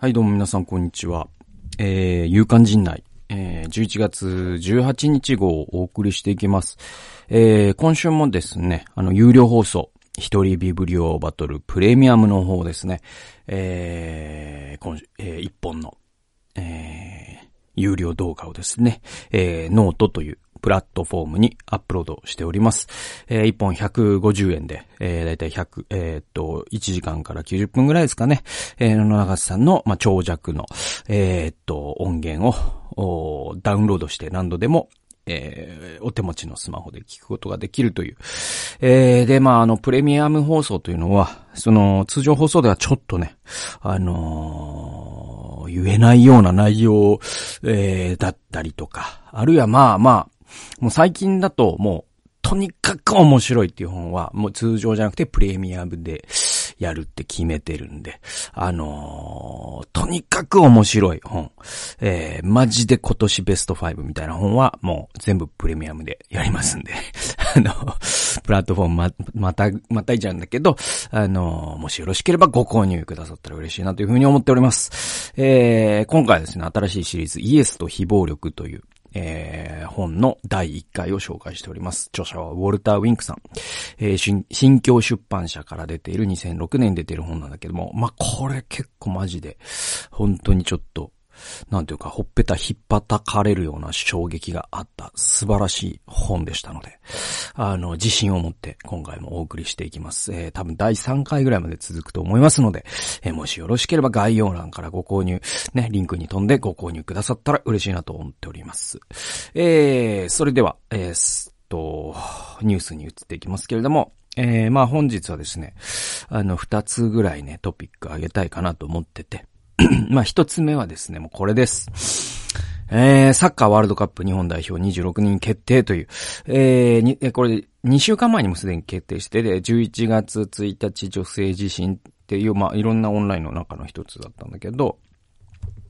はい、どうも皆さん、こんにちは。えー、夕刊ジンナイ、えー、11月18日号をお送りしていきます。えー、今週もですね、あの、有料放送、一人ビブリオバトルプレミアムの方ですね、えー、今、えー、一本の、えー、有料動画をですね、えー、ノートというプラットフォームにアップロードしております。えー、1本150円で、えー、だいたい100、えー、っと、1時間から90分ぐらいですかね。えー、野永さんの、まあ、長尺の、えー、っと、音源を、ダウンロードして何度でもえー、お手持ちのスマホで聞くことができるという。えー、で、まあ、あの、プレミアム放送というのは、その、通常放送ではちょっとね、あのー、言えないような内容、え、だったりとか、あるいはまあまあ、もう最近だともう、とにかく面白いっていう本は、もう通常じゃなくてプレミアムでやるって決めてるんで、あのー、とにかく面白い本、えー、マジで今年ベスト5みたいな本はもう全部プレミアムでやりますんで、あの、プラットフォームま、また、またいちゃうんだけど、あのー、もしよろしければご購入くださったら嬉しいなというふうに思っております。えー、今回ですね、新しいシリーズ、イエスと非暴力という、えー、本の第1回を紹介しております。著者はウォルター・ウィンクさん。えー、新京出版社から出ている2006年出ている本なんだけども、まあ、これ結構マジで、本当にちょっと、なんていうか、ほっぺた引っ叩かれるような衝撃があった素晴らしい本でしたので、あの、自信を持って今回もお送りしていきます。えー、多分第3回ぐらいまで続くと思いますので、えー、もしよろしければ概要欄からご購入、ね、リンクに飛んでご購入くださったら嬉しいなと思っております。えー、それでは、えー、っと、ニュースに移っていきますけれども、えー、まあ本日はですね、あの、二つぐらいね、トピックあげたいかなと思ってて、まあ一つ目はですね、もうこれです。えー、サッカーワールドカップ日本代表26人決定という、えー、に、これ2週間前にもすでに決定してで、11月1日女性自身っていう、まあいろんなオンラインの中の一つだったんだけど、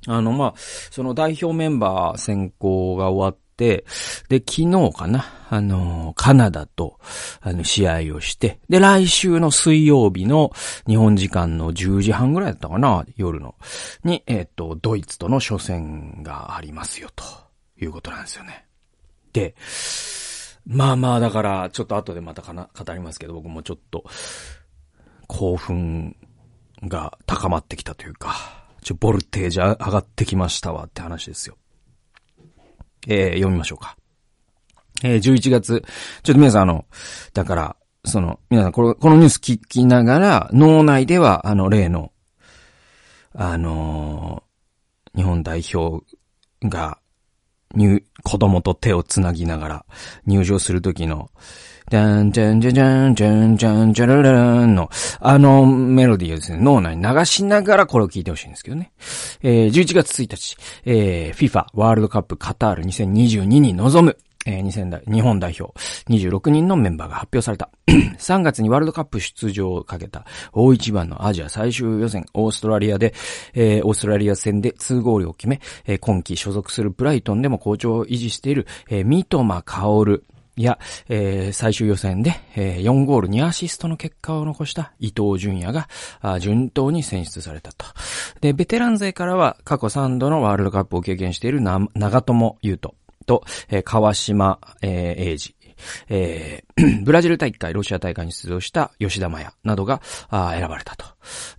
あの、まあ、その代表メンバー選考が終わって、で、昨日かな、あの、カナダと、あの、試合をして、で、来週の水曜日の日本時間の10時半ぐらいだったかな、夜の、に、えっ、ー、と、ドイツとの初戦がありますよ、ということなんですよね。で、まあまあ、だから、ちょっと後でまたかな、語りますけど、僕もちょっと、興奮が高まってきたというか、ちょ、ボルテージ上がってきましたわって話ですよ。えー、読みましょうか。えー、11月、ちょっと皆さんあの、だから、その、皆さんこの、このニュース聞きながら、脳内では、あの、例の、あのー、日本代表が、入、子供と手をつなぎながら入場するときの、ダン、ジャン、ジャン、ジャン、ジャン、ジャン、ジャララランの、あのメロディーをですね、脳内に流しながらこれを聞いてほしいんですけどね。えー、11月1日、えー、FIFA ワールドカップカタール2022に臨む、えー、2000代、日本代表、26人のメンバーが発表された。3月にワールドカップ出場をかけた大一番のアジア最終予選、オーストラリアで、えー、オーストラリア戦で2ゴールを決め、えー、今季所属するブライトンでも好調を維持している、えー、三笘薫、や、えー、最終予選で、えー、4ゴール2アシストの結果を残した伊藤淳也が、順当に選出されたと。で、ベテラン勢からは過去3度のワールドカップを経験している長友優斗と、えー、川島、えー、英二、えー、ブラジル大会、ロシア大会に出場した吉田麻也などが選ばれたと。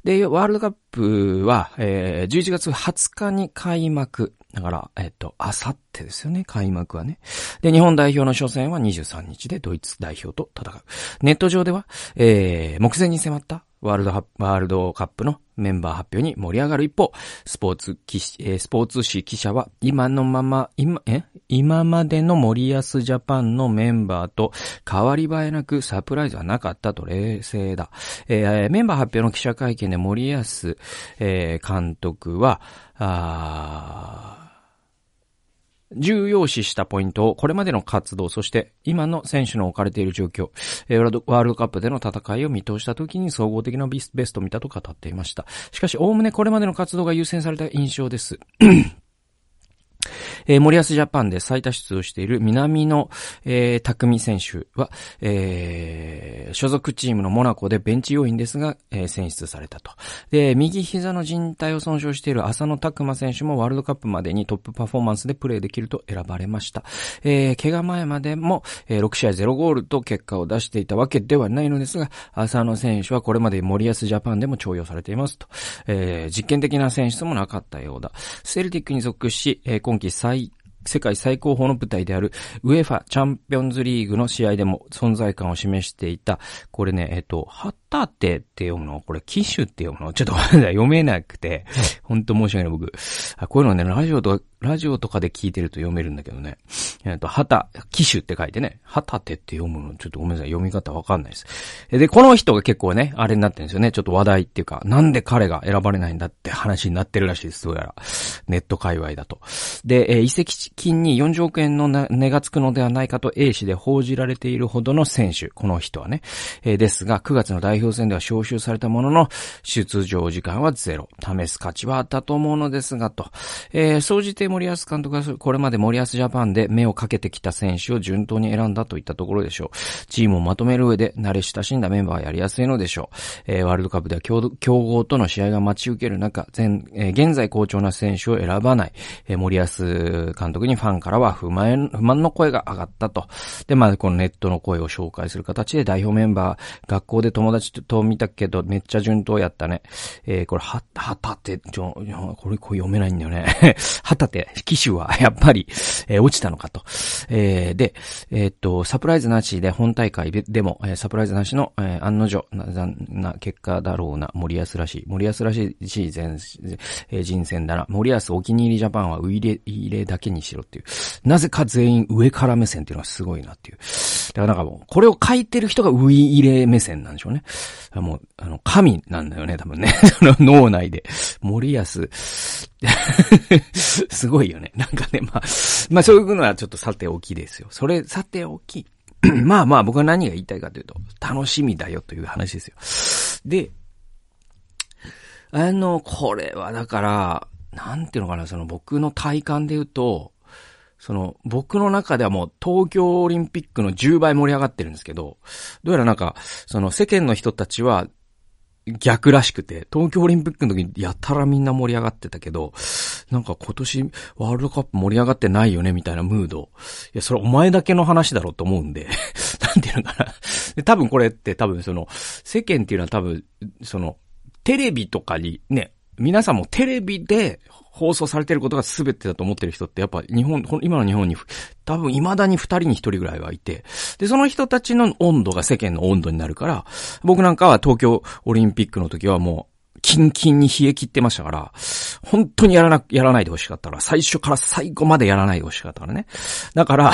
で、ワールドカップは、えー、11月20日に開幕。だから、えっ、と、あさってですよね、開幕はね。で、日本代表の初戦は23日でドイツ代表と戦う。ネット上では、えー、目前に迫ったワールドワールドカップのメンバー発表に盛り上がる一方、スポーツ記、えー、スポーツ紙記者は今のまま、今、え？今までの森保ジャパンのメンバーと変わり映えなくサプライズはなかったと冷静だ。えー、メンバー発表の記者会見で森保、えー、監督は、あ重要視したポイントを、これまでの活動、そして今の選手の置かれている状況、ワールドカップでの戦いを見通した時に総合的なベストを見たと語っていました。しかし、おおむねこれまでの活動が優先された印象です。えー、森保ジャパンで最多出場している南野、えー、匠選手は、えー、所属チームのモナコでベンチ要員ですが、えー、選出されたと。で、右膝の靭帯を損傷している浅野拓磨選手もワールドカップまでにトップパフォーマンスでプレーできると選ばれました。えー、怪我前までも、えー、6試合0ゴールと結果を出していたわけではないのですが、浅野選手はこれまで森保ジャパンでも重用されていますと。えー、実験的な選出もなかったようだ。セルティックに属し、えー、今季最世界最高峰の舞台である、ウェファチャンピオンズリーグの試合でも存在感を示していた、これね、えっと、タテって読むの？これ、機種って読むの？ちょっと読めなくて、ほんと申し訳ない僕。あこういうのね、ラジオとラジオとかで聞いてると読めるんだけどね。えっ、と、はた、機種って書いてね、はたてって読むの、ちょっとごめんなさい、読み方わかんないです。で、この人が結構ね、あれになってるんですよね。ちょっと話題っていうか、なんで彼が選ばれないんだって話になってるらしいです、どうやら。ネット界隈だと。で、えー、移籍金に40億円の値がつくのではないかと A 氏で報じられているほどの選手、この人はね。えー、ですが、9月の代表表戦では招集されたものの、出場時間はゼロ。試す価値はあったと思うのですが、と。えー、総じて森保監督がこれまで森保ジャパンで目をかけてきた選手を順当に選んだといったところでしょう。チームをまとめる上で慣れ親しんだメンバーはやりやすいのでしょう。えー、ワールドカップでは強豪との試合が待ち受ける中、前えー、現在好調な選手を選ばない、えー、森保監督にファンからは不満不満の声が上がったと。で、まあ、このネットの声を紹介する形で代表メンバー、学校で友達ちょっと見たけど、めっちゃ順当やったね。えー、これ、は、はたて、ちょ、これ、これ読めないんだよね。はたて、機種は やっぱり、えー、落ちたのかと。えー、で、え、っと、サプライズなしで本大会ででも、えー、サプライズなしの、えー、案の定な、な結果だろうな、森保らしい。森保らしい前、えー、人選だな。森保お気に入りジャパンはウイレ、入れだけにしろっていう。なぜか全員上から目線っていうのはすごいなっていう。だからなんかもう、これを書いてる人がウイ入れ目線なんでしょうね。もう、あの、神なんだよね、多分ね。その脳内で。森保、すごいよね。なんかね、まあ、まあそういうのはちょっとさておきですよ。それ、さておき。まあまあ僕は何が言いたいかというと、楽しみだよという話ですよ。で、あの、これはだから、なんていうのかな、その僕の体感で言うと、その、僕の中ではもう東京オリンピックの10倍盛り上がってるんですけど、どうやらなんか、その世間の人たちは逆らしくて、東京オリンピックの時にやたらみんな盛り上がってたけど、なんか今年ワールドカップ盛り上がってないよねみたいなムード。いや、それお前だけの話だろうと思うんで、なんていうのかな。で、多分これって多分その、世間っていうのは多分、その、テレビとかにね、皆さんもテレビで放送されてることが全てだと思ってる人ってやっぱ日本、今の日本に多分未だに二人に一人ぐらいはいて、で、その人たちの温度が世間の温度になるから、僕なんかは東京オリンピックの時はもう、キンキンに冷え切ってましたから、本当にやらな、やらないでほしかったら、最初から最後までやらないでほしかったからね。だから、あ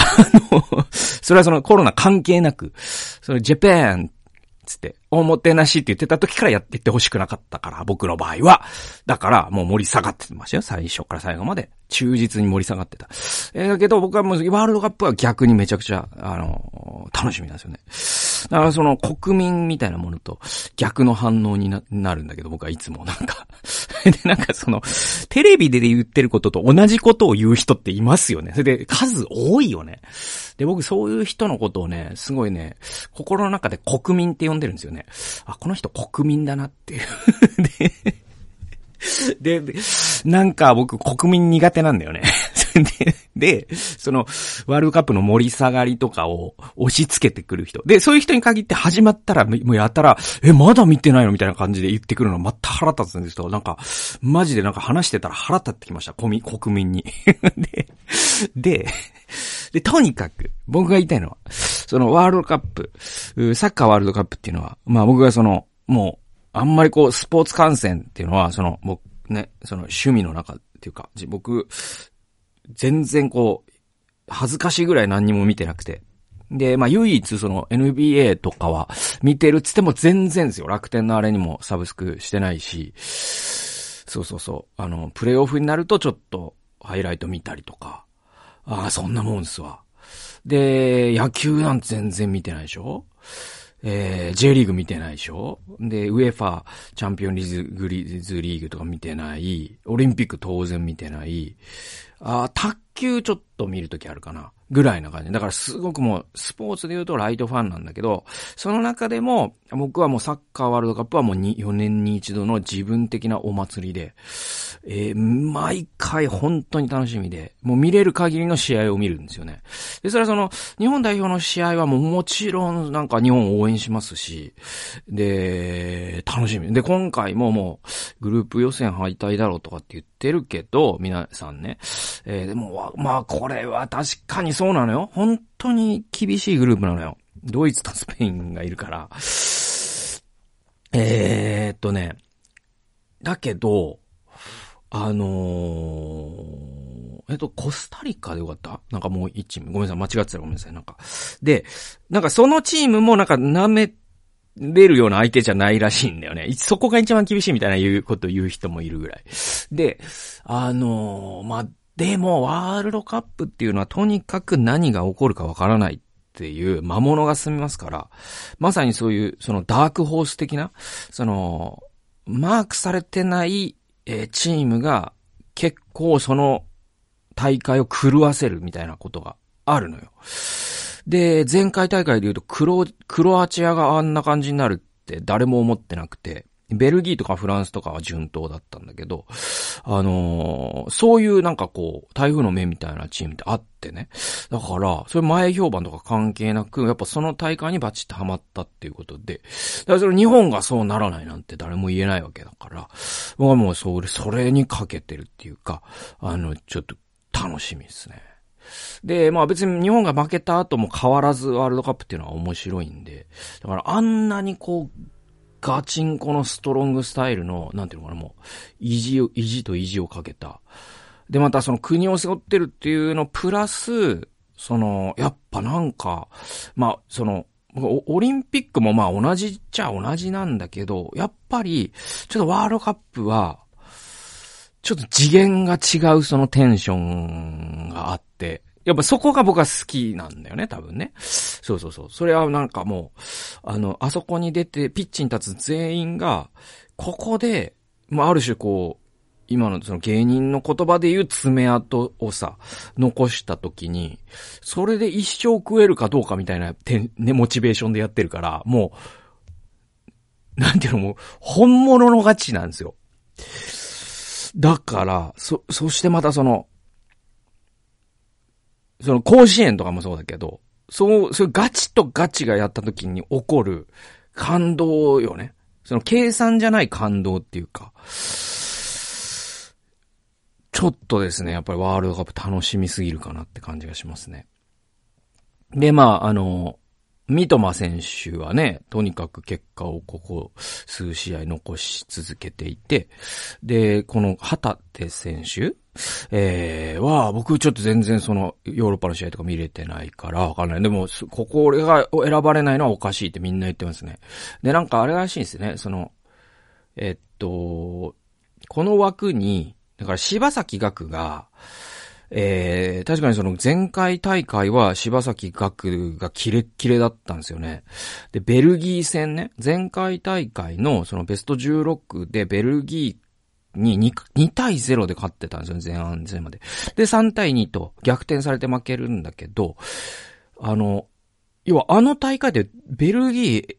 の、それはそのコロナ関係なく、そのジャパンつって、おもてなしって言ってた時からやってってほしくなかったから、僕の場合は。だから、もう盛り下がってましたよ。最初から最後まで。忠実に盛り下がってた。えー、だけど僕はもうワールドカップは逆にめちゃくちゃ、あのー、楽しみなんですよね。だからその国民みたいなものと逆の反応になるんだけど、僕はいつもなんか で、なんかその、テレビで言ってることと同じことを言う人っていますよね。それで数多いよね。で、僕そういう人のことをね、すごいね、心の中で国民って呼んでるんですよね。あ、この人国民だなっていう でで、なんか僕国民苦手なんだよねで。で、その、ワールドカップの盛り下がりとかを押し付けてくる人。で、そういう人に限って始まったら、もうやったら、え、まだ見てないの？みたいな感じで言ってくるのまた腹立つんですよ。なんか、マジでなんか話してたら腹立ってきました。国民に。で、で、で、とにかく、僕が言いたいのは、そのワールドカップ、サッカーワールドカップっていうのは、まあ僕がその、もう、あんまりこう、スポーツ観戦っていうのは、その、僕、ね、その趣味の中っていうか、僕、全然こう、恥ずかしいぐらい何にも見てなくて。で、まあ唯一その NBA とかは見てるっつっても全然ですよ。楽天のあれにもサブスクしてないし、そうそうそう。あの、プレイオフになるとちょっとハイライト見たりとか。ああ、そんなもんですわ。で、野球なんて全然見てないでしょえー、J リーグ見てないでしょで、ウェファーチャンピオンリズグリズリーグとか見てない。オリンピック当然見てない。あ卓球ちょっと見るときあるかな。ぐらいな感じ。だからすごくもう、スポーツで言うとライトファンなんだけど、その中でも、僕はもうサッカーワールドカップはもう4年に一度の自分的なお祭りで、えー、毎回本当に楽しみで、もう見れる限りの試合を見るんですよね。で、それはその、日本代表の試合はもうもちろんなんか日本を応援しますし、で、楽しみ。で、今回ももう、グループ予選敗退だろうとかって言ってるけど、皆さんね。えー、でも、まあ、これは確かにそうなのよ。本当に厳しいグループなのよ。ドイツとスペインがいるから。えー、っとね。だけど、あのー、えっと、コスタリカでよかった？なんかもう一チーム。ごめんなさい、間違ってたらごめんなさい。なんか。で、なんかそのチームもなんか舐めれるような相手じゃないらしいんだよね。そこが一番厳しいみたいな言うこと言う人もいるぐらい。で、あのー、まあ、でも、ワールドカップっていうのはとにかく何が起こるかわからないっていう魔物が進みますから、まさにそういう、そのダークホース的な、その、マークされてない、えー、チームが結構その大会を狂わせるみたいなことがあるのよ。で、前回大会で言うとクロ、クロアチアがあんな感じになるって誰も思ってなくて、ベルギーとかフランスとかは順当だったんだけど、あのー、そういうなんかこう、台風の目みたいなチームってあってね。だから、それ前評判とか関係なく、やっぱその大会にバチッとハマったっていうことで、だからそれ日本がそうならないなんて誰も言えないわけだから、僕はもうそれ、それにかけてるっていうか、あの、ちょっと楽しみですね。で、まあ別に日本が負けた後も変わらずワールドカップっていうのは面白いんで、だからあんなにこう、ガチンコのストロングスタイルの、なんていうのかな、もう、意地を、意地と意地をかけた。で、またその国を背負ってるっていうのプラス、その、やっぱなんか、まあ、その、オリンピックもまあ同じっちゃ同じなんだけど、やっぱり、ちょっとワールドカップは、ちょっと次元が違うそのテンションがあって、やっぱそこが僕は好きなんだよね、多分ね。そうそうそう。それはなんかもう、あの、あそこに出て、ピッチに立つ全員が、ここで、まあ、ある種こう、今のその芸人の言葉で言う爪痕をさ、残した時に、それで一生食えるかどうかみたいな、ね、モチベーションでやってるから、もう、なんていうのもう、本物のガチなんですよ。だから、そ、そしてまたその、その甲子園とかもそうだけど、そう、そうガチとガチがやった時に起こる感動よね。その計算じゃない感動っていうか、ちょっとですね、やっぱりワールドカップ楽しみすぎるかなって感じがしますね。で、まあ、あの、三笘選手はね、とにかく結果をここ数試合残し続けていて、で、この旗手選手えー、は、僕ちょっと全然その、ヨーロッパの試合とか見れてないからわかんない。でも、ここ俺が選ばれないのはおかしいってみんな言ってますね。で、なんかあれらしいんですね。その、えっと、この枠に、だから柴崎学が、えー、確かにその前回大会は柴崎学がキレッキレだったんですよね。で、ベルギー戦ね、前回大会のそのベスト16でベルギーに 2, 2対0で勝ってたんですよ、前半戦まで。で、3対2と逆転されて負けるんだけど、あの、要はあの大会でベルギー、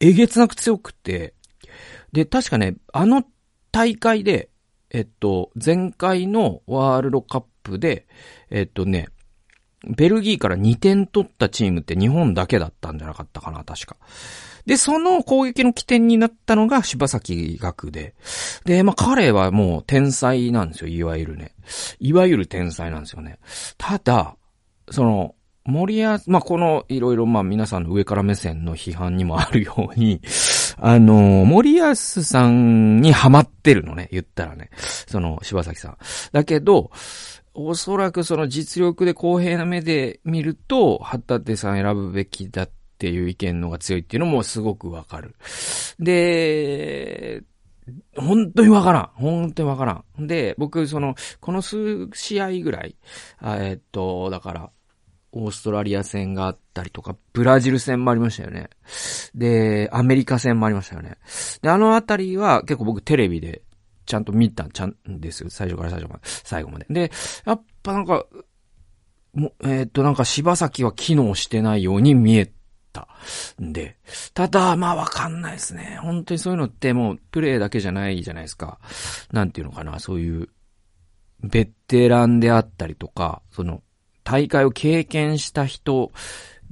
えげつなく強くて、で、確かね、あの大会で、えっと、前回のワールドカップで、えっとね、ベルギーから2点取ったチームって日本だけだったんじゃなかったかな、確か。で、その攻撃の起点になったのが柴崎学で。で、まあ彼はもう天才なんですよ、いわゆるね。いわゆる天才なんですよね。ただ、その、森保、まあこのいろいろま皆さんの上から目線の批判にもあるように、あの、森保さんにハマってるのね、言ったらね。その柴崎さん。だけど、おそらくその実力で公平な目で見ると、旗手さん選ぶべきだっっていう意見のが強いっていうのもすごくわかる。で、本当にわからん。本当にわからん。で、僕、その、この数試合ぐらい、えっと、だから、オーストラリア戦があったりとか、ブラジル戦もありましたよね。で、アメリカ戦もありましたよね。で、あのあたりは結構僕テレビでちゃんと見たちゃんですよ。最初から最初まで、最後まで。で、やっぱなんか、もえー、っと、なんか柴崎は機能してないように見えた。んで。ただ、まあわかんないですね。本当にそういうのってもうプレイだけじゃないじゃないですか。なんていうのかな、そういう、ベテランであったりとか、その、大会を経験した人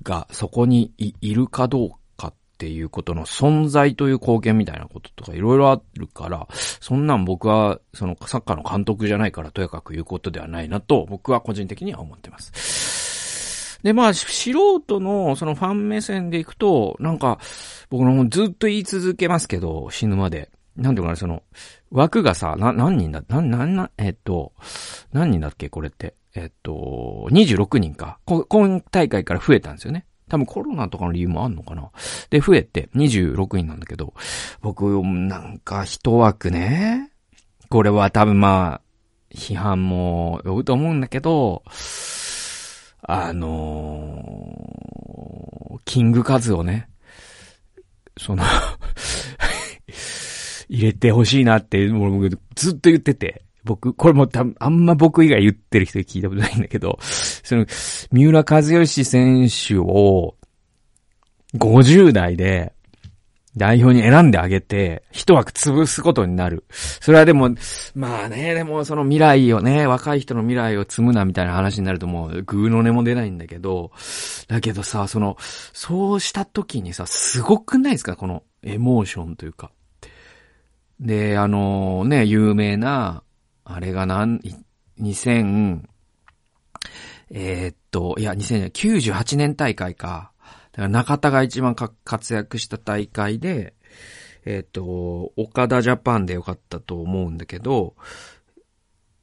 がそこにいるかどうかっていうことの存在という貢献みたいなこととかいろいろあるから、そんなん僕はそのサッカーの監督じゃないからとやかく言うことではないなと僕は個人的には思ってます。で、まあ、素人のそのファン目線でいくと、なんか、僕のずっと言い続けますけど、死ぬまで。なんていうかな、その、枠がさ、な、何人だ、な、な、な、えっと、何人だっけ、これって。えっと、26人か。今大会から増えたんですよね。多分コロナとかの理由もあんのかな。で、増えて26人なんだけど、僕、なんか一枠ね。これは多分まあ、批判も呼ぶと思うんだけど、あのー、キングカズをね、その 入れてほしいなって、僕ずっと言ってて、僕、これもたあんま僕以外言ってる人聞いたことないんだけど、その、三浦和義選手を、50代で、代表に選んであげて、一枠潰すことになる。それはでも、まあね、でもその未来をね、若い人の未来を積むなみたいな話になるともう、ぐーの音も出ないんだけど、だけどさ、その、そうした時にさ、すごくないですか？この、エモーションというか。で、あのね、有名な、あれがなん、2000、えー、っと、いや、2098年大会か。だから中田が一番活躍した大会で、えー、っと、岡田ジャパンでよかったと思うんだけど、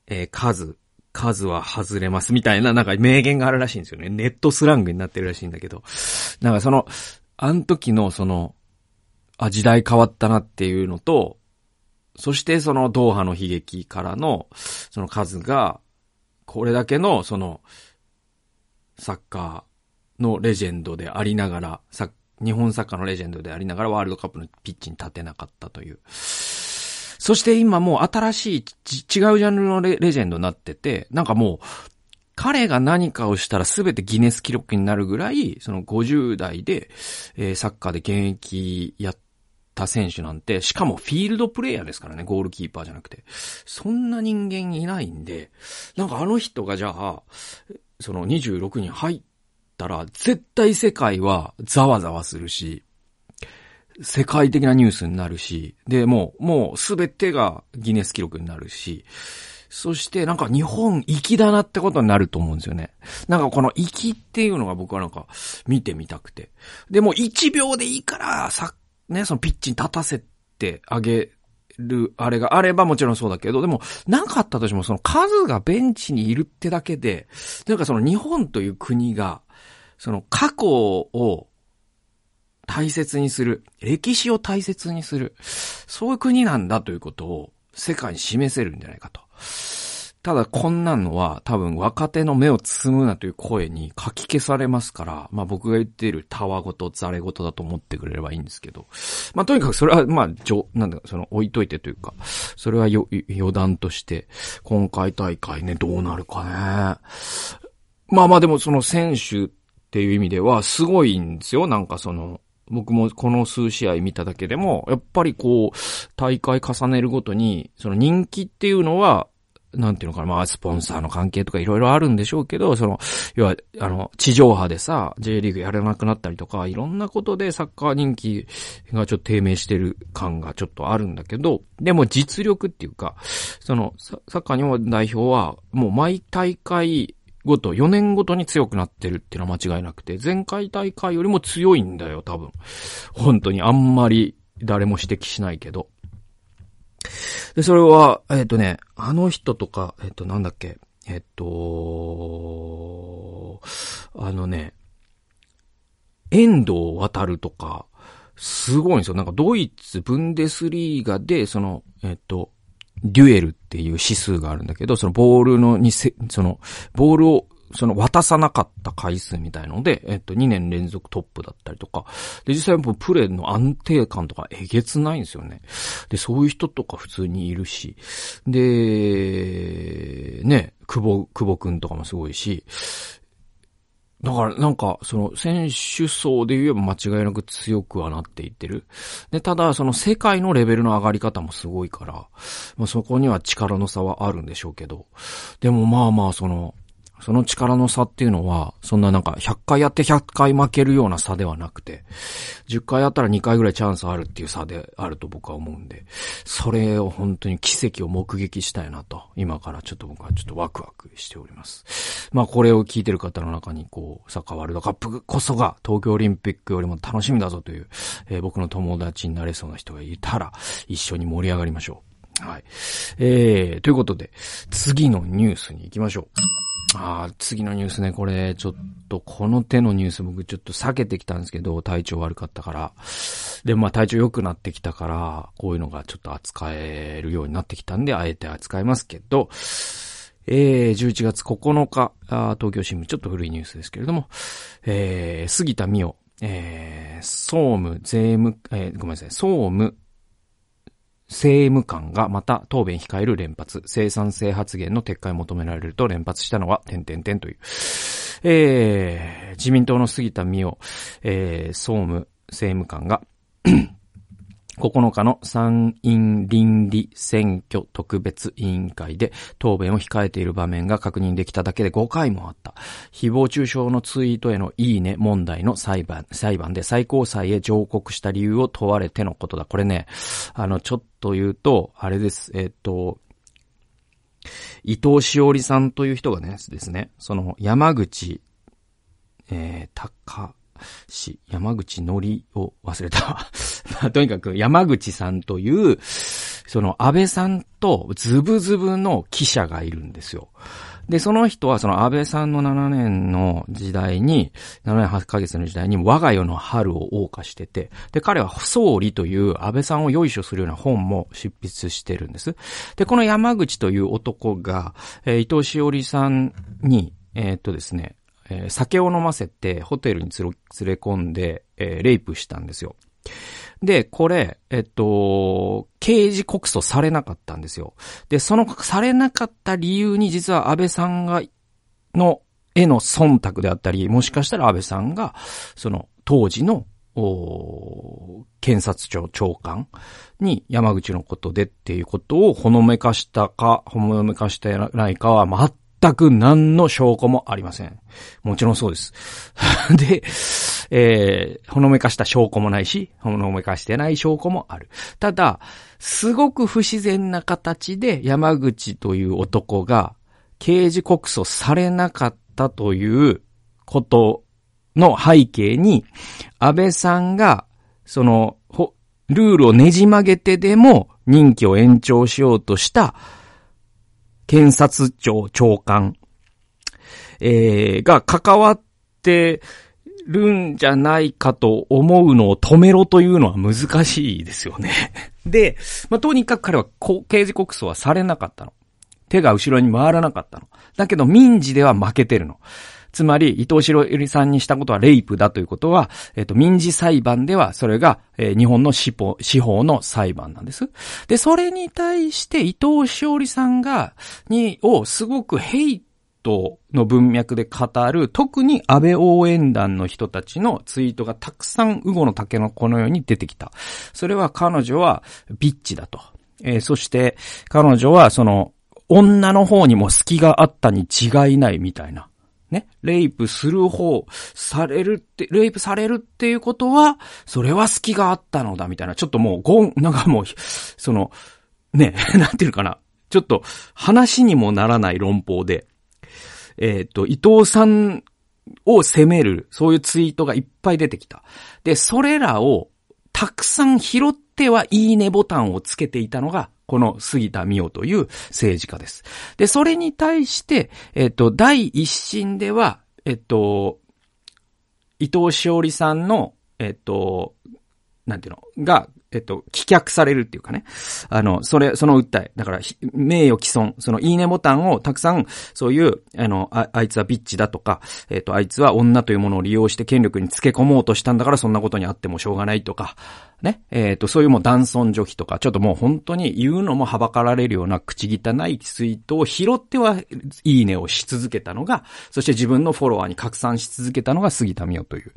えー、数、数は外れますみたいな、なんか名言があるらしいんですよね。ネットスラングになってるらしいんだけど。なんかその、あの時のその、あ、時代変わったなっていうのと、そしてそのドーハの悲劇からの、その数が、これだけの、その、サッカーのレジェンドでありながら、日本サッカーのレジェンドでありながらワールドカップのピッチに立てなかったという。そして今もう新しい違うジャンルのレジェンドになってて、なんかもう、彼が何かをしたら全てギネス記録になるぐらい、その50代で、えー、サッカーで現役やった選手なんて、しかもフィールドプレイヤーですからね、ゴールキーパーじゃなくて。そんな人間いないんで、なんかあの人がじゃあ、その26人入ったら、絶対世界はざわざわするし、世界的なニュースになるし、で、もう、もうすべてがギネス記録になるし、そしてなんか日本粋だなってことになると思うんですよね。なんかこの粋っていうのが僕はなんか見てみたくて。でも1秒でいいからサッね、そのピッチに立たせてあげる、あれがあればもちろんそうだけど、でも、なかったとしてもその数がベンチにいるってだけで、というかその日本という国が、その過去を大切にする、歴史を大切にする、そういう国なんだということを世界に示せるんじゃないかと。ただこんなのは多分若手の目を包むなという声に書き消されますから、まあ僕が言っているたわごとざれごとだと思ってくれればいいんですけど、まあとにかくそれはまあ、じょ、なんだその置いといてというか、それはよ、余談として、今回大会ね、どうなるかね。まあまあでもその選手っていう意味ではすごいんですよ。なんかその、僕もこの数試合見ただけでも、やっぱりこう、大会重ねるごとに、その人気っていうのは、なんていうのかな、まあ、スポンサーの関係とかいろいろあるんでしょうけど、その、要は、あの、地上波でさ、J リーグやれなくなったりとか、いろんなことでサッカー人気がちょっと低迷してる感がちょっとあるんだけど、でも実力っていうか、その、サッカー日本代表は、もう毎大会ごと、4年ごとに強くなってるっていうのは間違いなくて、前回大会よりも強いんだよ、多分。本当にあんまり誰も指摘しないけど。で、それは、えっ、ー、とね、あの人とか、えっ、ー、と、なんだっけ、えっ、ー、と、あのね、遠藤渡るとか、すごいんですよ。なんかドイツ、ブンデスリーガで、その、えっ、とデュエルっていう指数があるんだけど、そのボールのにせ、その、ボールをその渡さなかった回数みたいので、えっと、2年連続トップだったりとか、で、実際もプレーの安定感とかえげつないんですよね。で、そういう人とか普通にいるし、で、ね、久保、久保くんとかもすごいし、だからなんか、その選手層で言えば間違いなく強くはなっていってる。で、ただその世界のレベルの上がり方もすごいから、まあそこには力の差はあるんでしょうけど、でもまあまあその、その力の差っていうのは、そんななんか100回やって100回負けるような差ではなくて、10回やったら2回ぐらいチャンスあるっていう差であると僕は思うんで、それを本当に奇跡を目撃したいなと、今からちょっと僕はちょっとワクワクしております。まあこれを聞いてる方の中に、こう、サッカーワールドカップこそが東京オリンピックよりも楽しみだぞという、えー、僕の友達になれそうな人がいたら、一緒に盛り上がりましょう。はい。えー、ということで、次のニュースに行きましょう。ああ、次のニュースね、これ、ちょっと、この手のニュース僕ちょっと避けてきたんですけど、体調悪かったから。で、まあ体調良くなってきたから、こういうのがちょっと扱えるようになってきたんで、あえて扱いますけど、えー、11月9日あ、東京新聞、ちょっと古いニュースですけれども、えー、杉田美代、えー、総務、税務、えー、ごめんなさい、総務、政務官がまた答弁控える連発、生産性発言の撤回求められると連発したのは、点々点という。えー、自民党の杉田美代、えー、総務政務官が 9日の参院倫理選挙特別委員会で答弁を控えている場面が確認できただけで5回もあった。誹謗中傷のツイートへのいいね問題の裁判、裁判で最高裁へ上告した理由を問われてのことだ。これね、あの、ちょっというと、あれです。えっと、伊藤しおりさんという人がね、ですね、その山口、えー、高、し、山口のりを忘れた。とにかく山口さんという、その安倍さんとズブズブの記者がいるんですよ。で、その人はその安倍さんの7年の時代に、7年8ヶ月の時代に我が世の春を謳歌してて、で、彼は総理という安倍さんをよいしょするような本も執筆してるんです。で、この山口という男が、えー、伊藤しおりさんに、えー、っとですね、えー、酒を飲ませてホテルに連れ込んで、えー、レイプしたんですよ。で、これ、えっと、刑事告訴されなかったんですよ。で、そのされなかった理由に実は安倍さんが、の、への忖度であったり、もしかしたら安倍さんが、その、当時の、検察庁長官に山口のことでっていうことをほのめかしたか、ほのめかしてないかは全く何の証拠もありません。もちろんそうです。で、えー、ほのめかした証拠もないし、ほのめかしてない証拠もある。ただ、すごく不自然な形で山口という男が刑事告訴されなかったということの背景に、安倍さんが、その、ルールをねじ曲げてでも任期を延長しようとした検察庁長官、えー、が関わってるんじゃないかと思うのを止めろというのは難しいですよね。で、まあ、とにかく彼は刑事告訴はされなかったの。手が後ろに回らなかったの。だけど民事では負けてるの。つまり、伊藤博頼さんにしたことはレイプだということは、えっ、と、民事裁判では、それが、えー、日本の司法、司法の裁判なんです。で、それに対して、伊藤しおりさんが、に、を、すごくヘイトの文脈で語る、特に安倍応援団の人たちのツイートがたくさん、ウゴの竹の子のように出てきた。それは彼女は、ビッチだと。えー、そして、彼女は、その、女の方にも隙があったに違いないみたいな。ね、レイプする方、されるって、レイプされるっていうことは、それは隙があったのだ、みたいな。ちょっともう、ゴン、なんかもう、その、ね、なんていうかな。ちょっと、話にもならない論法で、えっ、ー、と、伊藤さんを責める、そういうツイートがいっぱい出てきた。で、それらを、たくさん拾ってはいいねボタンをつけていたのが、この杉田美代という政治家です。で、それに対して、えっと、第一審では、えっと、伊藤しおりさんの、えっと、なんていうの、が、えっと、棄却されるっていうかね。あの、それ、その訴え。だから、名誉毀損。その、いいねボタンをたくさん、そういう、あの、ああいつはビッチだとか、えっと、あいつは女というものを利用して権力につけ込もうとしたんだから、そんなことにあってもしょうがないとか、ね。えっ、と、そういうもう男尊女卑とか、ちょっともう本当に言うのもはばかられるような口汚いツイートを拾っては、いいねをし続けたのが、そして自分のフォロワーに拡散し続けたのが杉田美代という。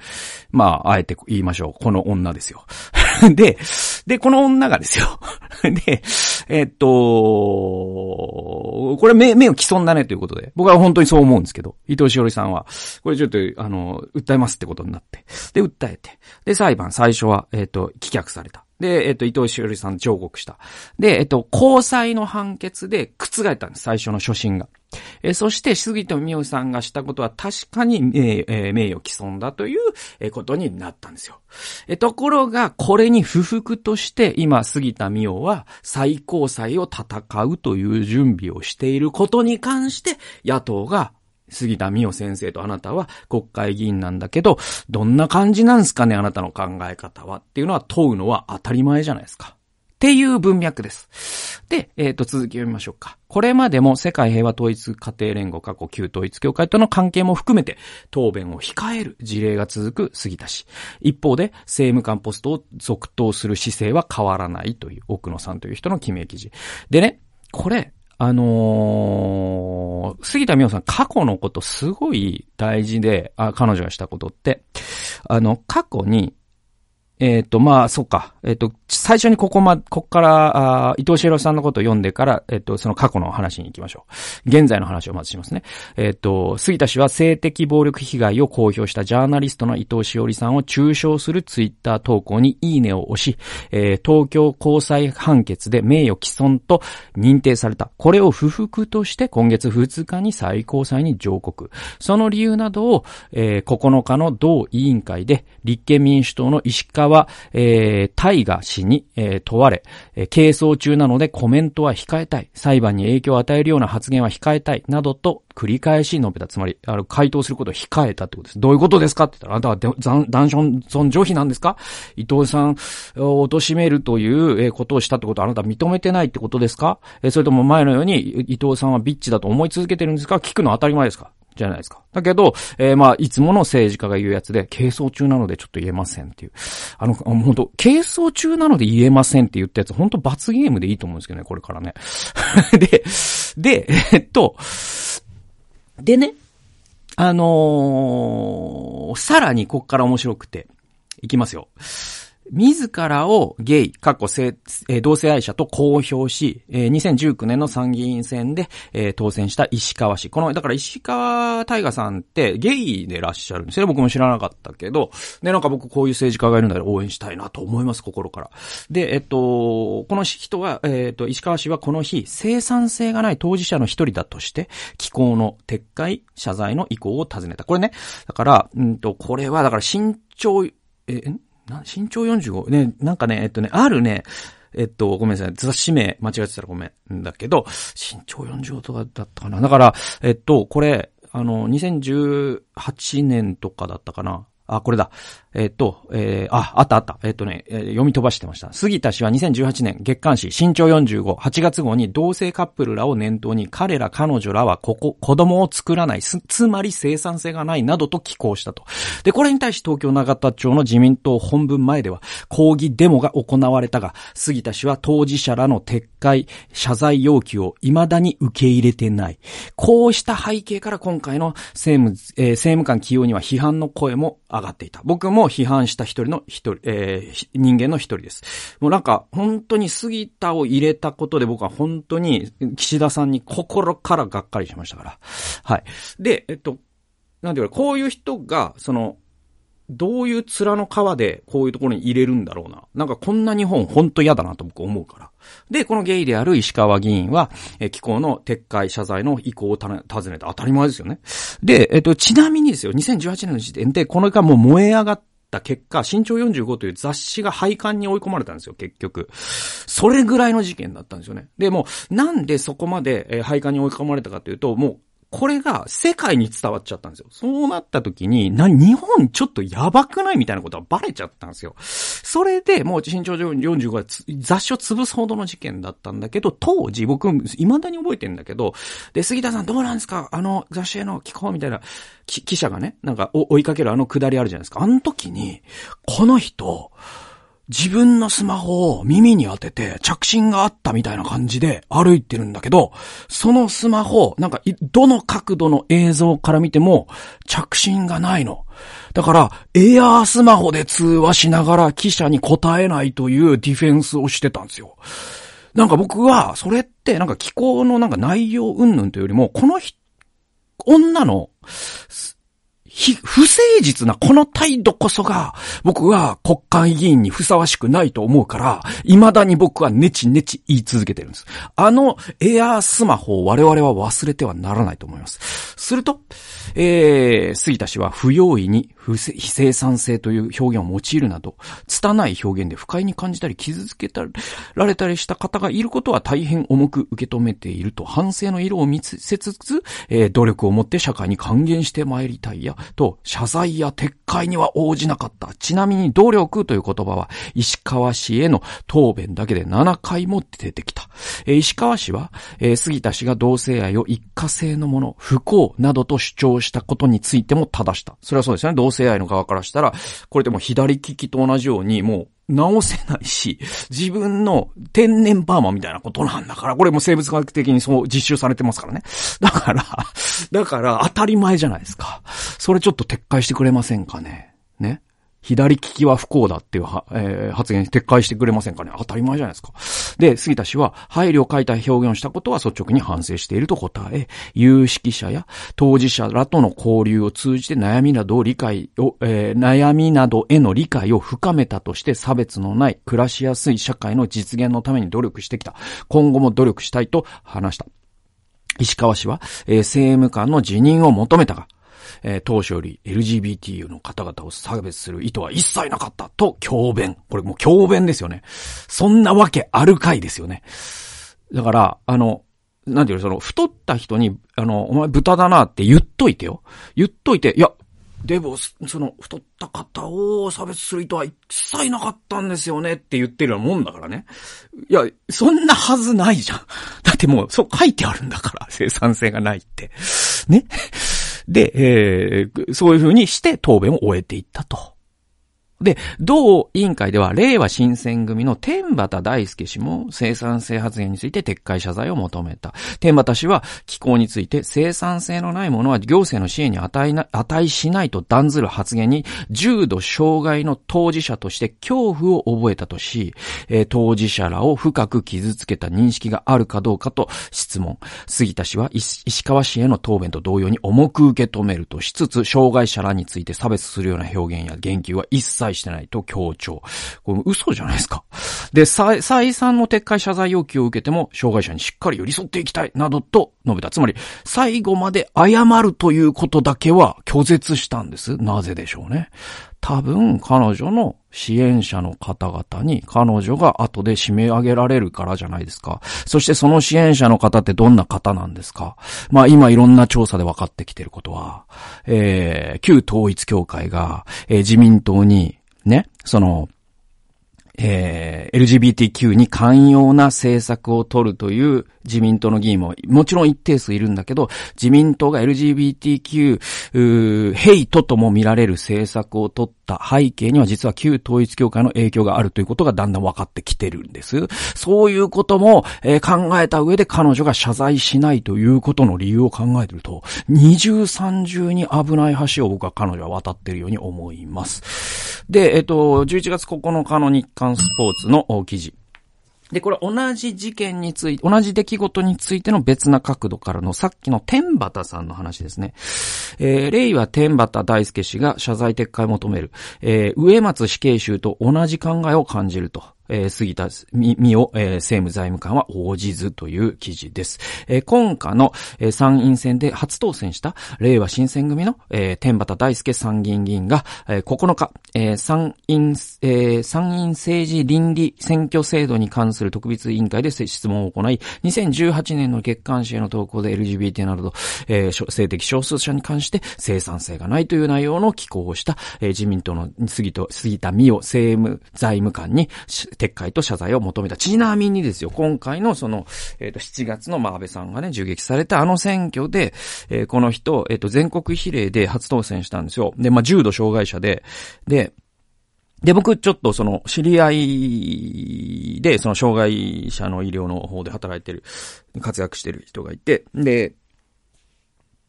まあ、あえて言いましょう。この女ですよ。で、で、この女がですよ。で、えっと、これ目、目を既存だねということで、僕は本当にそう思うんですけど、伊藤しおりさんは、これちょっと、あの、訴えますってことになって、で、訴えて、で、裁判最初は、えっと、棄却された。で、えっと、伊藤しおりさん上告した。で、えっと、高裁の判決で覆ったんです、最初の初審が。えそして、杉戸美代さんがしたことは確かに、えー、名誉毀損だという、えことになったんですよ。えところが、これに不服として、今、杉田美代は最高裁を戦うという準備をしていることに関して、野党が杉田美代先生とあなたは国会議員なんだけど、どんな感じなんすかねあなたの考え方はっていうのは問うのは当たり前じゃないですか。っていう文脈です。で、えっ、ー、と、続き読みましょうか。これまでも世界平和統一家庭連合過去旧統一協会との関係も含めて答弁を控える事例が続く杉田氏。一方で政務官ポストを続投する姿勢は変わらないという奥野さんという人の記名記事。でね、これ、あのー、杉田美穂さん過去のことすごい大事で、あ、彼女がしたことって、あの、過去に、えっ、ー、と、まあ、そっか。えっ、ー、と、最初にここま、こっから、あ伊藤博さんのことを読んでから、えっ、ー、と、その過去の話に行きましょう。現在の話をまずしますね。えっ、と、杉田氏は性的暴力被害を公表したジャーナリストの伊藤しおりさんを中傷するツイッター投稿にいいねを押し、え東京高裁判決で名誉毀損と認定された。これを不服として今月2日に最高裁に上告。その理由などを、え9日の同委員会で立憲民主党の石川は、えー、タイガ氏に、えー、問われ、えー、係争中なのでコメントは控えたい。裁判に影響を与えるような発言は控えたい。などと繰り返し述べた。つまり、あの、回答することを控えたってことです。どういうことですかって言ったら、あなたは男尊女卑なんですか？伊藤さんを貶めるということをしたってことはあなたは認めてないってことですか？それとも前のように伊藤さんはビッチだと思い続けてるんですか？聞くの当たり前ですか？じゃないですか。だけど、えー、まあ、いつもの政治家が言うやつで、軽装中なのでちょっと言えませんっていう。あの、本当軽装中なので言えませんって言ったやつ、本当罰ゲームでいいと思うんですけどね、これからね。で、で、えっと、でね、あのー、さらにこっから面白くて、いきますよ。自らをゲイ、過去性、同性愛者と公表し、え、2019年の参議院選で、当選した石川氏。この、だから石川大河さんってゲイでいらっしゃるんですよ。僕も知らなかったけど、で、なんか僕こういう政治家がいるんだら応援したいなと思います、心から。で、えっと、この人は、えっと、石川氏はこの日、生産性がない当事者の一人だとして、機構の撤回、謝罪の意向を尋ねた。これね、だから、うんと、これは、だから身長、え、ん？な、身長45、ね、なんかね、えっとね、あるね、えっと、ごめんなさい。雑誌名間違えてたらごめん。だけど、身長45とかだったかな。だから、えっと、これ、あの、2018年とかだったかな。あ、これだ。えっ、と、えー、あ、あったあった。えっ、とね、えー、読み飛ばしてました。杉田氏は2018年月刊誌身長45、8月号に同性カップルらを念頭に彼ら彼女らはここ、子供を作らない、つまり生産性がないなどと寄稿したと。で、これに対し東京長田町の自民党本部前では抗議デモが行われたが、杉田氏は当事者らの撤回、謝罪要求を未だに受け入れてない。こうした背景から今回の政務、えー、政務官起用には批判の声も上がっていた。僕もも批判した一人の一人、えー、人間の一人です。もうなんか、本当に杉田を入れたことで僕は本当に岸田さんに心からがっかりしましたから。はい。で、えっと、なんていうか、こういう人が、その、どういう面の皮でこういうところに入れるんだろうな。なんかこんな日本ほんと嫌だなと僕思うから。で、このゲイである石川議員は、え気候の撤回謝罪の意向を尋ねた当たり前ですよね。で、えっと、ちなみにですよ、2018年の時点でこのがもう燃え上がった結果、身長45という雑誌が廃刊に追い込まれたんですよ、結局。それぐらいの事件だったんですよね。で、もなんでそこまで、え廃刊に追い込まれたかというと、もうこれが世界に伝わっちゃったんですよ。そうなった時に、な、日本ちょっとやばくないみたいなことはバレちゃったんですよ。それで、もう身長45は雑誌を潰すほどの事件だったんだけど、当時僕、未だに覚えてんだけど、で、杉田さんどうなんですか？あの雑誌への寄稿みたいな、記者がね、なんか追いかけるあのくだりあるじゃないですか。あの時に、この人、自分のスマホを耳に当てて着信があったみたいな感じで歩いてるんだけど、そのスマホ、なんか、どの角度の映像から見ても着信がないの。だから、エアースマホで通話しながら記者に答えないというディフェンスをしてたんですよ。なんか僕は、それって、なんか気候のなんか内容云々というよりも、この女の、不誠実なこの態度こそが、僕は国会議員にふさわしくないと思うから、未だに僕はネチネチ言い続けてるんです。あのエアースマホを我々は忘れてはならないと思います。すると、えー、杉田氏は不用意に不正非生産性という表現を用いるなど、拙い表現で不快に感じたり傷つけたられたりした方がいることは大変重く受け止めていると反省の色を見せつつ、えー、努力を持って社会に還元してまいりたいや、と、謝罪や撤回には応じなかった。ちなみに努力という言葉は、石川氏への答弁だけで7回も出てきた。えー、石川氏は、えー、杉田氏が同性愛を一過性のもの、不幸などと主張したことについても正した。それはそうですよね。同性愛の側からしたら、これでも左利きと同じように、もう、直せないし、自分の天然パーマみたいなことなんだから、これも生物学的にそう実習されてますからね。だから、だから当たり前じゃないですか。それちょっと撤回してくれませんかね。ね。左利きは不幸だっていうは、えー、発言撤回してくれませんかね？当たり前じゃないですか。で、杉田氏は、配慮を書いた表現をしたことは率直に反省していると答え、有識者や当事者らとの交流を通じて悩みなどを理解を、えー、悩みなどへの理解を深めたとして差別のない暮らしやすい社会の実現のために努力してきた。今後も努力したいと話した。石川氏は、えー、政務官の辞任を求めたが、えー、当初より LGBT の方々を差別する意図は一切なかったと強弁。これもう強弁ですよね。そんなわけあるかいですよね。だから、あの、なんていうの、その、太った人に、あの、お前豚だなって言っといてよ。言っといて、いや、でも、その、太った方を差別する意図は一切なかったんですよねって言ってるもんだからね。いや、そんなはずないじゃん。だってもう、そう書いてあるんだから、生産性がないって。ね？で、えー、そういうふうにして答弁を終えていったと。で、同委員会では、令和新選組の天畠大輔氏も生産性発言について撤回謝罪を求めた。天畠氏は、気候について生産性のないものは行政の支援に値な値しないと断ずる発言に、重度障害の当事者として恐怖を覚えたとし、えー、当事者らを深く傷つけた認識があるかどうかと質問。杉田氏は石川氏への答弁と同様に重く受け止めるとしつつ、障害者らについて差別するような表現や言及は一切してないと強調。これ嘘じゃないですか。で、再三の撤回謝罪要求を受けても、障害者にしっかり寄り添っていきたい、などと述べた。つまり、最後まで謝るということだけは拒絶したんです。なぜでしょうね。多分、彼女の支援者の方々に彼女が後で締め上げられるからじゃないですか。そしてその支援者の方ってどんな方なんですかまあ今いろんな調査で分かってきてることは、えー、旧統一協会が、えー、自民党にね、その、えー、LGBTQ に寛容な政策を取るという自民党の議員ももちろん一定数いるんだけど、自民党が LGBTQ、ヘイトとも見られる政策を取った背景には実は旧統一協会の影響があるということがだんだん分かってきてるんです。そういうことも、えー、考えた上で彼女が謝罪しないということの理由を考えてると、二重三重に危ない橋を僕は彼女は渡ってるように思います。で、えっ、ー、と、11月9日の日ンスポーツの記事。で、これ同じ事件について、同じ出来事についての別な角度からのさっきの天畑さんの話ですね。えー、例は天畑大輔氏が謝罪撤回求める、えー、上松死刑囚と同じ考えを感じると。えー、杉田み、みお、えー、政務財務官は応じずという記事です。えー、今夏の、えー、参院選で初当選した、令和新選組の、えー、天畠大輔参議院議員が、えー、9日、えー、参院、えー、参院政治倫理選挙制度に関する特別委員会で質問を行い、2018年の月刊誌への投稿で LGBT など、えー、性的少数者に関して生産性がないという内容の寄稿をした、えー、自民党の杉と、杉田美代政務財務官に撤回と謝罪を求めた。ちなみにですよ、今回のその、えっ、ー、と、7月のまあ安倍さんがね、銃撃されたあの選挙で、えー、この人、えっ、ー、と、全国比例で初当選したんですよ。で、まあ、重度障害者で、で、で、僕、ちょっとその、知り合いで、その、障害者の医療の方で働いてる、活躍してる人がいて、で、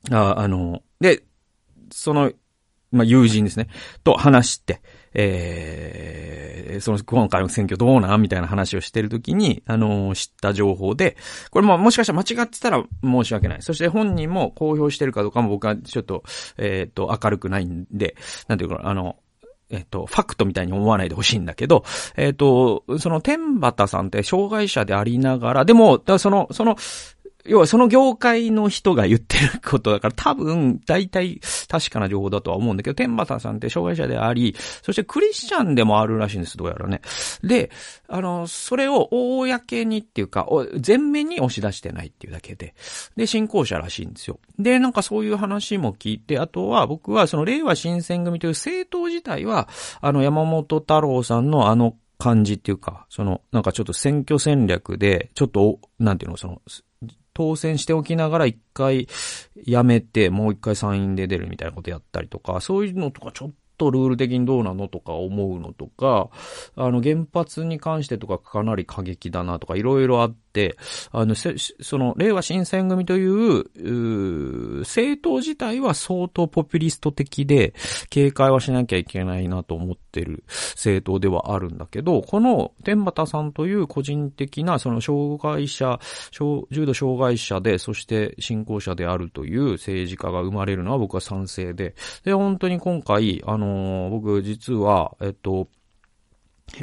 あ、あの、で、その、まあ、友人ですね、と話して、えー、その、今回の選挙どうなんみたいな話をしてるときに、あのー、知った情報で、これももしかしたら間違ってたら申し訳ない。そして本人も公表してるかどうかも僕はちょっと、えっ、ー、と、明るくないんで、なんていうか、あの、えっと、ファクトみたいに思わないでほしいんだけど、えっと、その天畑さんって障害者でありながら、でも、だその、その、要はその業界の人が言ってることだから多分大体確かな情報だとは思うんだけど、天畑さんって障害者であり、そしてクリスチャンでもあるらしいんです、どうやらね。で、あの、それを公にっていうか、全面に押し出してないっていうだけで、で、信仰者らしいんですよ。で、なんかそういう話も聞いて、あとは僕はその令和新選組という政党自体は、あの山本太郎さんのあの感じっていうか、その、なんかちょっと選挙戦略で、ちょっと、なんていうの、その、当選しておきながら一回辞めて、もう一回参院で出るみたいなことやったりとか、そういうのとかちょっとルール的にどうなのとか思うのとか、あの原発に関してとかかなり過激だなとかいろいろあって、あの、その、令和新選組という、う政党自体は相当ポピュリスト的で、警戒はしなきゃいけないなと思ってる政党ではあるんだけど、この天畠さんという個人的な、その障害者、重度障害者で、そして信仰者であるという政治家が生まれるのは僕は賛成で、で、本当に今回、あのー、僕実は、えっと、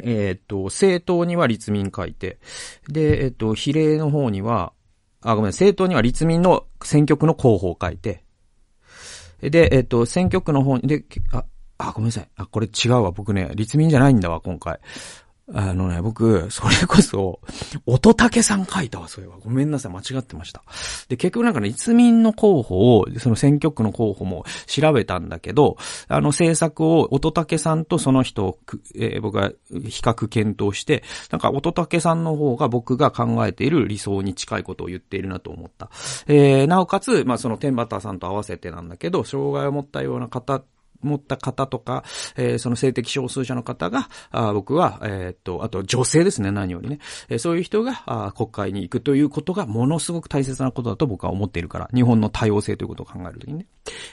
えっ、と、政党には立民書いて、で、えっ、と、比例の方には、あ、ごめん、政党には立民の選挙区の候補を書いて、で、えっ、と、選挙区の方に、で、あ、あ、ごめんなさい。あ、これ違うわ。僕ね、立民じゃないんだわ、今回。あのね、僕、それこそ、音竹さん書いたわ、それは。ごめんなさい、間違ってました。で、結局なんかね、立民の候補を、その選挙区の候補も調べたんだけど、あの政策を音竹さんとその人を、えー、僕が比較検討して、なんか音竹さんの方が僕が考えている理想に近いことを言っているなと思った。えー、なおかつ、まあその天畠さんと合わせてなんだけど、障害を持ったような方持った方とか、えー、その性的少数者の方が、あ僕は、えー、っと、あと女性ですね、何よりね。えー、そういう人があ国会に行くということがものすごく大切なことだと僕は思っているから、日本の多様性ということを考えるときにね。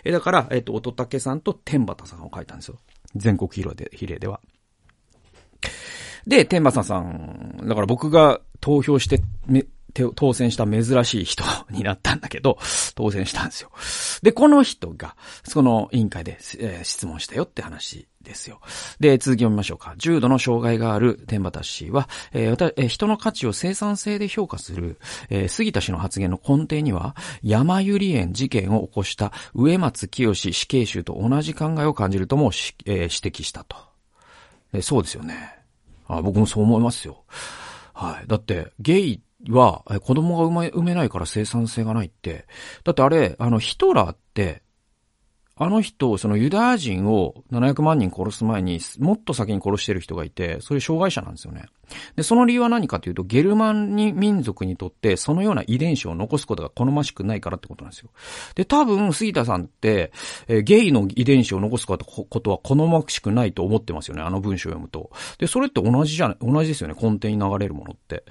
えー、だから、え、っと、乙武さんと天畠さんを書いたんですよ。全国比例で、比例では。で、天畠さん、だから僕が投票して、当選した珍しい人になったんだけど、当選したんですよ。で、この人が、その委員会で、えー、質問したよって話ですよ。で、続き読みましょうか。重度の障害がある天畠氏は、えーえー、人の価値を生産性で評価する、えー、杉田氏の発言の根底には、山ゆり園事件を起こした植松清死刑囚と同じ考えを感じるとも、えー、指摘したと。そうですよねあ。僕もそう思いますよ。はい。だって、ゲイは、子供が産め産めないから生産性がないって。だってあれ、あの、ヒトラーって、あの人、そのユダヤ人を700万人殺す前にもっと先に殺してる人がいて、そういう障害者なんですよね。で、その理由は何かというと、ゲルマンに民族にとってそのような遺伝子を残すことが好ましくないからってことなんですよ。で、多分、杉田さんって、えー、ゲイの遺伝子を残すことは好ましくないと思ってますよね、あの文章を読むと。で、それって同じじゃない、同じですよね、根底に流れるものって。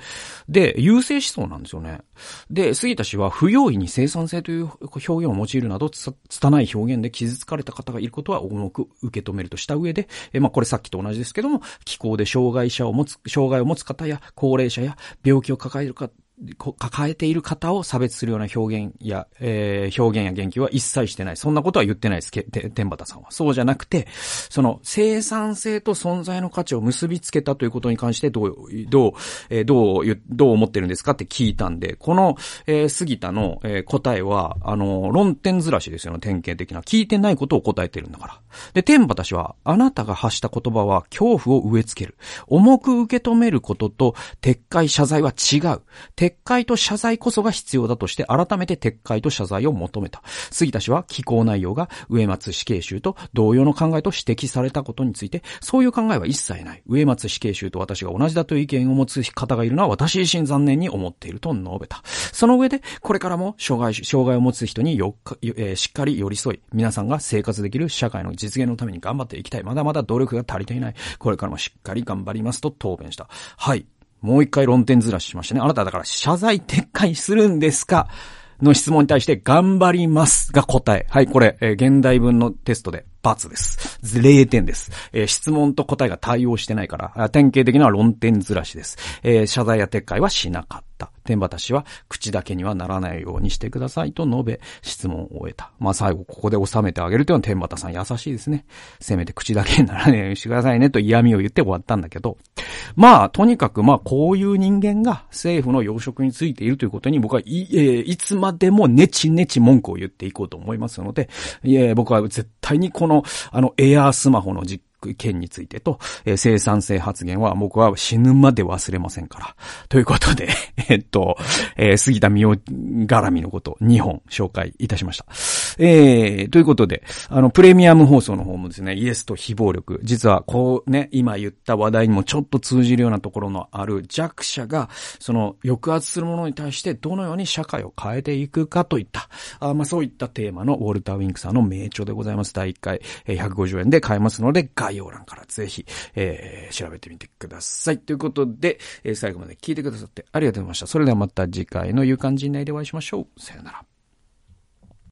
で、優勢思想なんですよね。で、杉田氏は不用意に生産性という表現を用いるなど、つ、拙い表現で傷つかれた方がいることは重く受け止めるとした上で、えまあこれさっきと同じですけども、気候で障害者を持つ、障障害を持つ方や高齢者や病気を抱える方抱えている方を差別するような表現や、えー、表現や言及は一切してない。そんなことは言ってないです、け天畑さんは。そうじゃなくて、その生産性と存在の価値を結びつけたということに関してどう、どう、えー、どう、どう思ってるんですかって聞いたんで、この、えー、杉田の、えー、答えは、あの、論点ずらしですよね、典型的な。聞いてないことを答えてるんだから。で、天畑氏は、あなたが発した言葉は恐怖を植え付ける。重く受け止めることと、撤回謝罪は違う。撤回と謝罪こそが必要だとして、改めて撤回と謝罪を求めた。杉田氏は、寄稿内容が植松死刑囚と同様の考えと指摘されたことについて、そういう考えは一切ない。植松死刑囚と私が同じだという意見を持つ方がいるのは私自身残念に思っていると述べた。その上で、これからも障害、障害を持つ人によっえー、しっかり寄り添い、皆さんが生活できる社会の実現のために頑張っていきたい。まだまだ努力が足りていない。これからもしっかり頑張りますと答弁した。はい。もう一回論点ずらししましたね。あなただから謝罪撤回するんですか？の質問に対して頑張りますが答え。はい、これ、えー、現代文のテストで罰です。0点です。えー、質問と答えが対応してないから、典型的な論点ずらしです。えー、謝罪や撤回はしなかった。天畑氏は口だけにはならないようにしてくださいと述べ、質問を終えた。まあ最後ここで収めてあげるというのは天畑さん優しいですね。せめて口だけにならないようにしてくださいねと嫌味を言って終わったんだけど、まあとにかくまあこういう人間が政府の要職についているということに僕はいえー、いつまでもネチネチ文句を言っていこうと思いますので、いえ僕は絶対にこの、あの、エアースマホの実件についてと、えー、生産性発言は僕は死ぬまで忘れませんから。ということで、えっと、えー、杉田美代絡みのこと2本紹介いたしました。えー、ということで、あの、プレミアム放送の方もですね、イエスと非暴力、実はこうね、今言った話題にもちょっと通じるようなところのある弱者が、その抑圧するものに対してどのように社会を変えていくかといった、あまあそういったテーマのウォルター・ウィンクさんの名著でございます。第1回、えー、150円で買えますので、概要欄からぜひ、えー、調べてみてください。ということで、えー、最後まで聞いてくださってありがとうございました。それではまた次回の夕刊陣内でお会いしましょう。さよなら。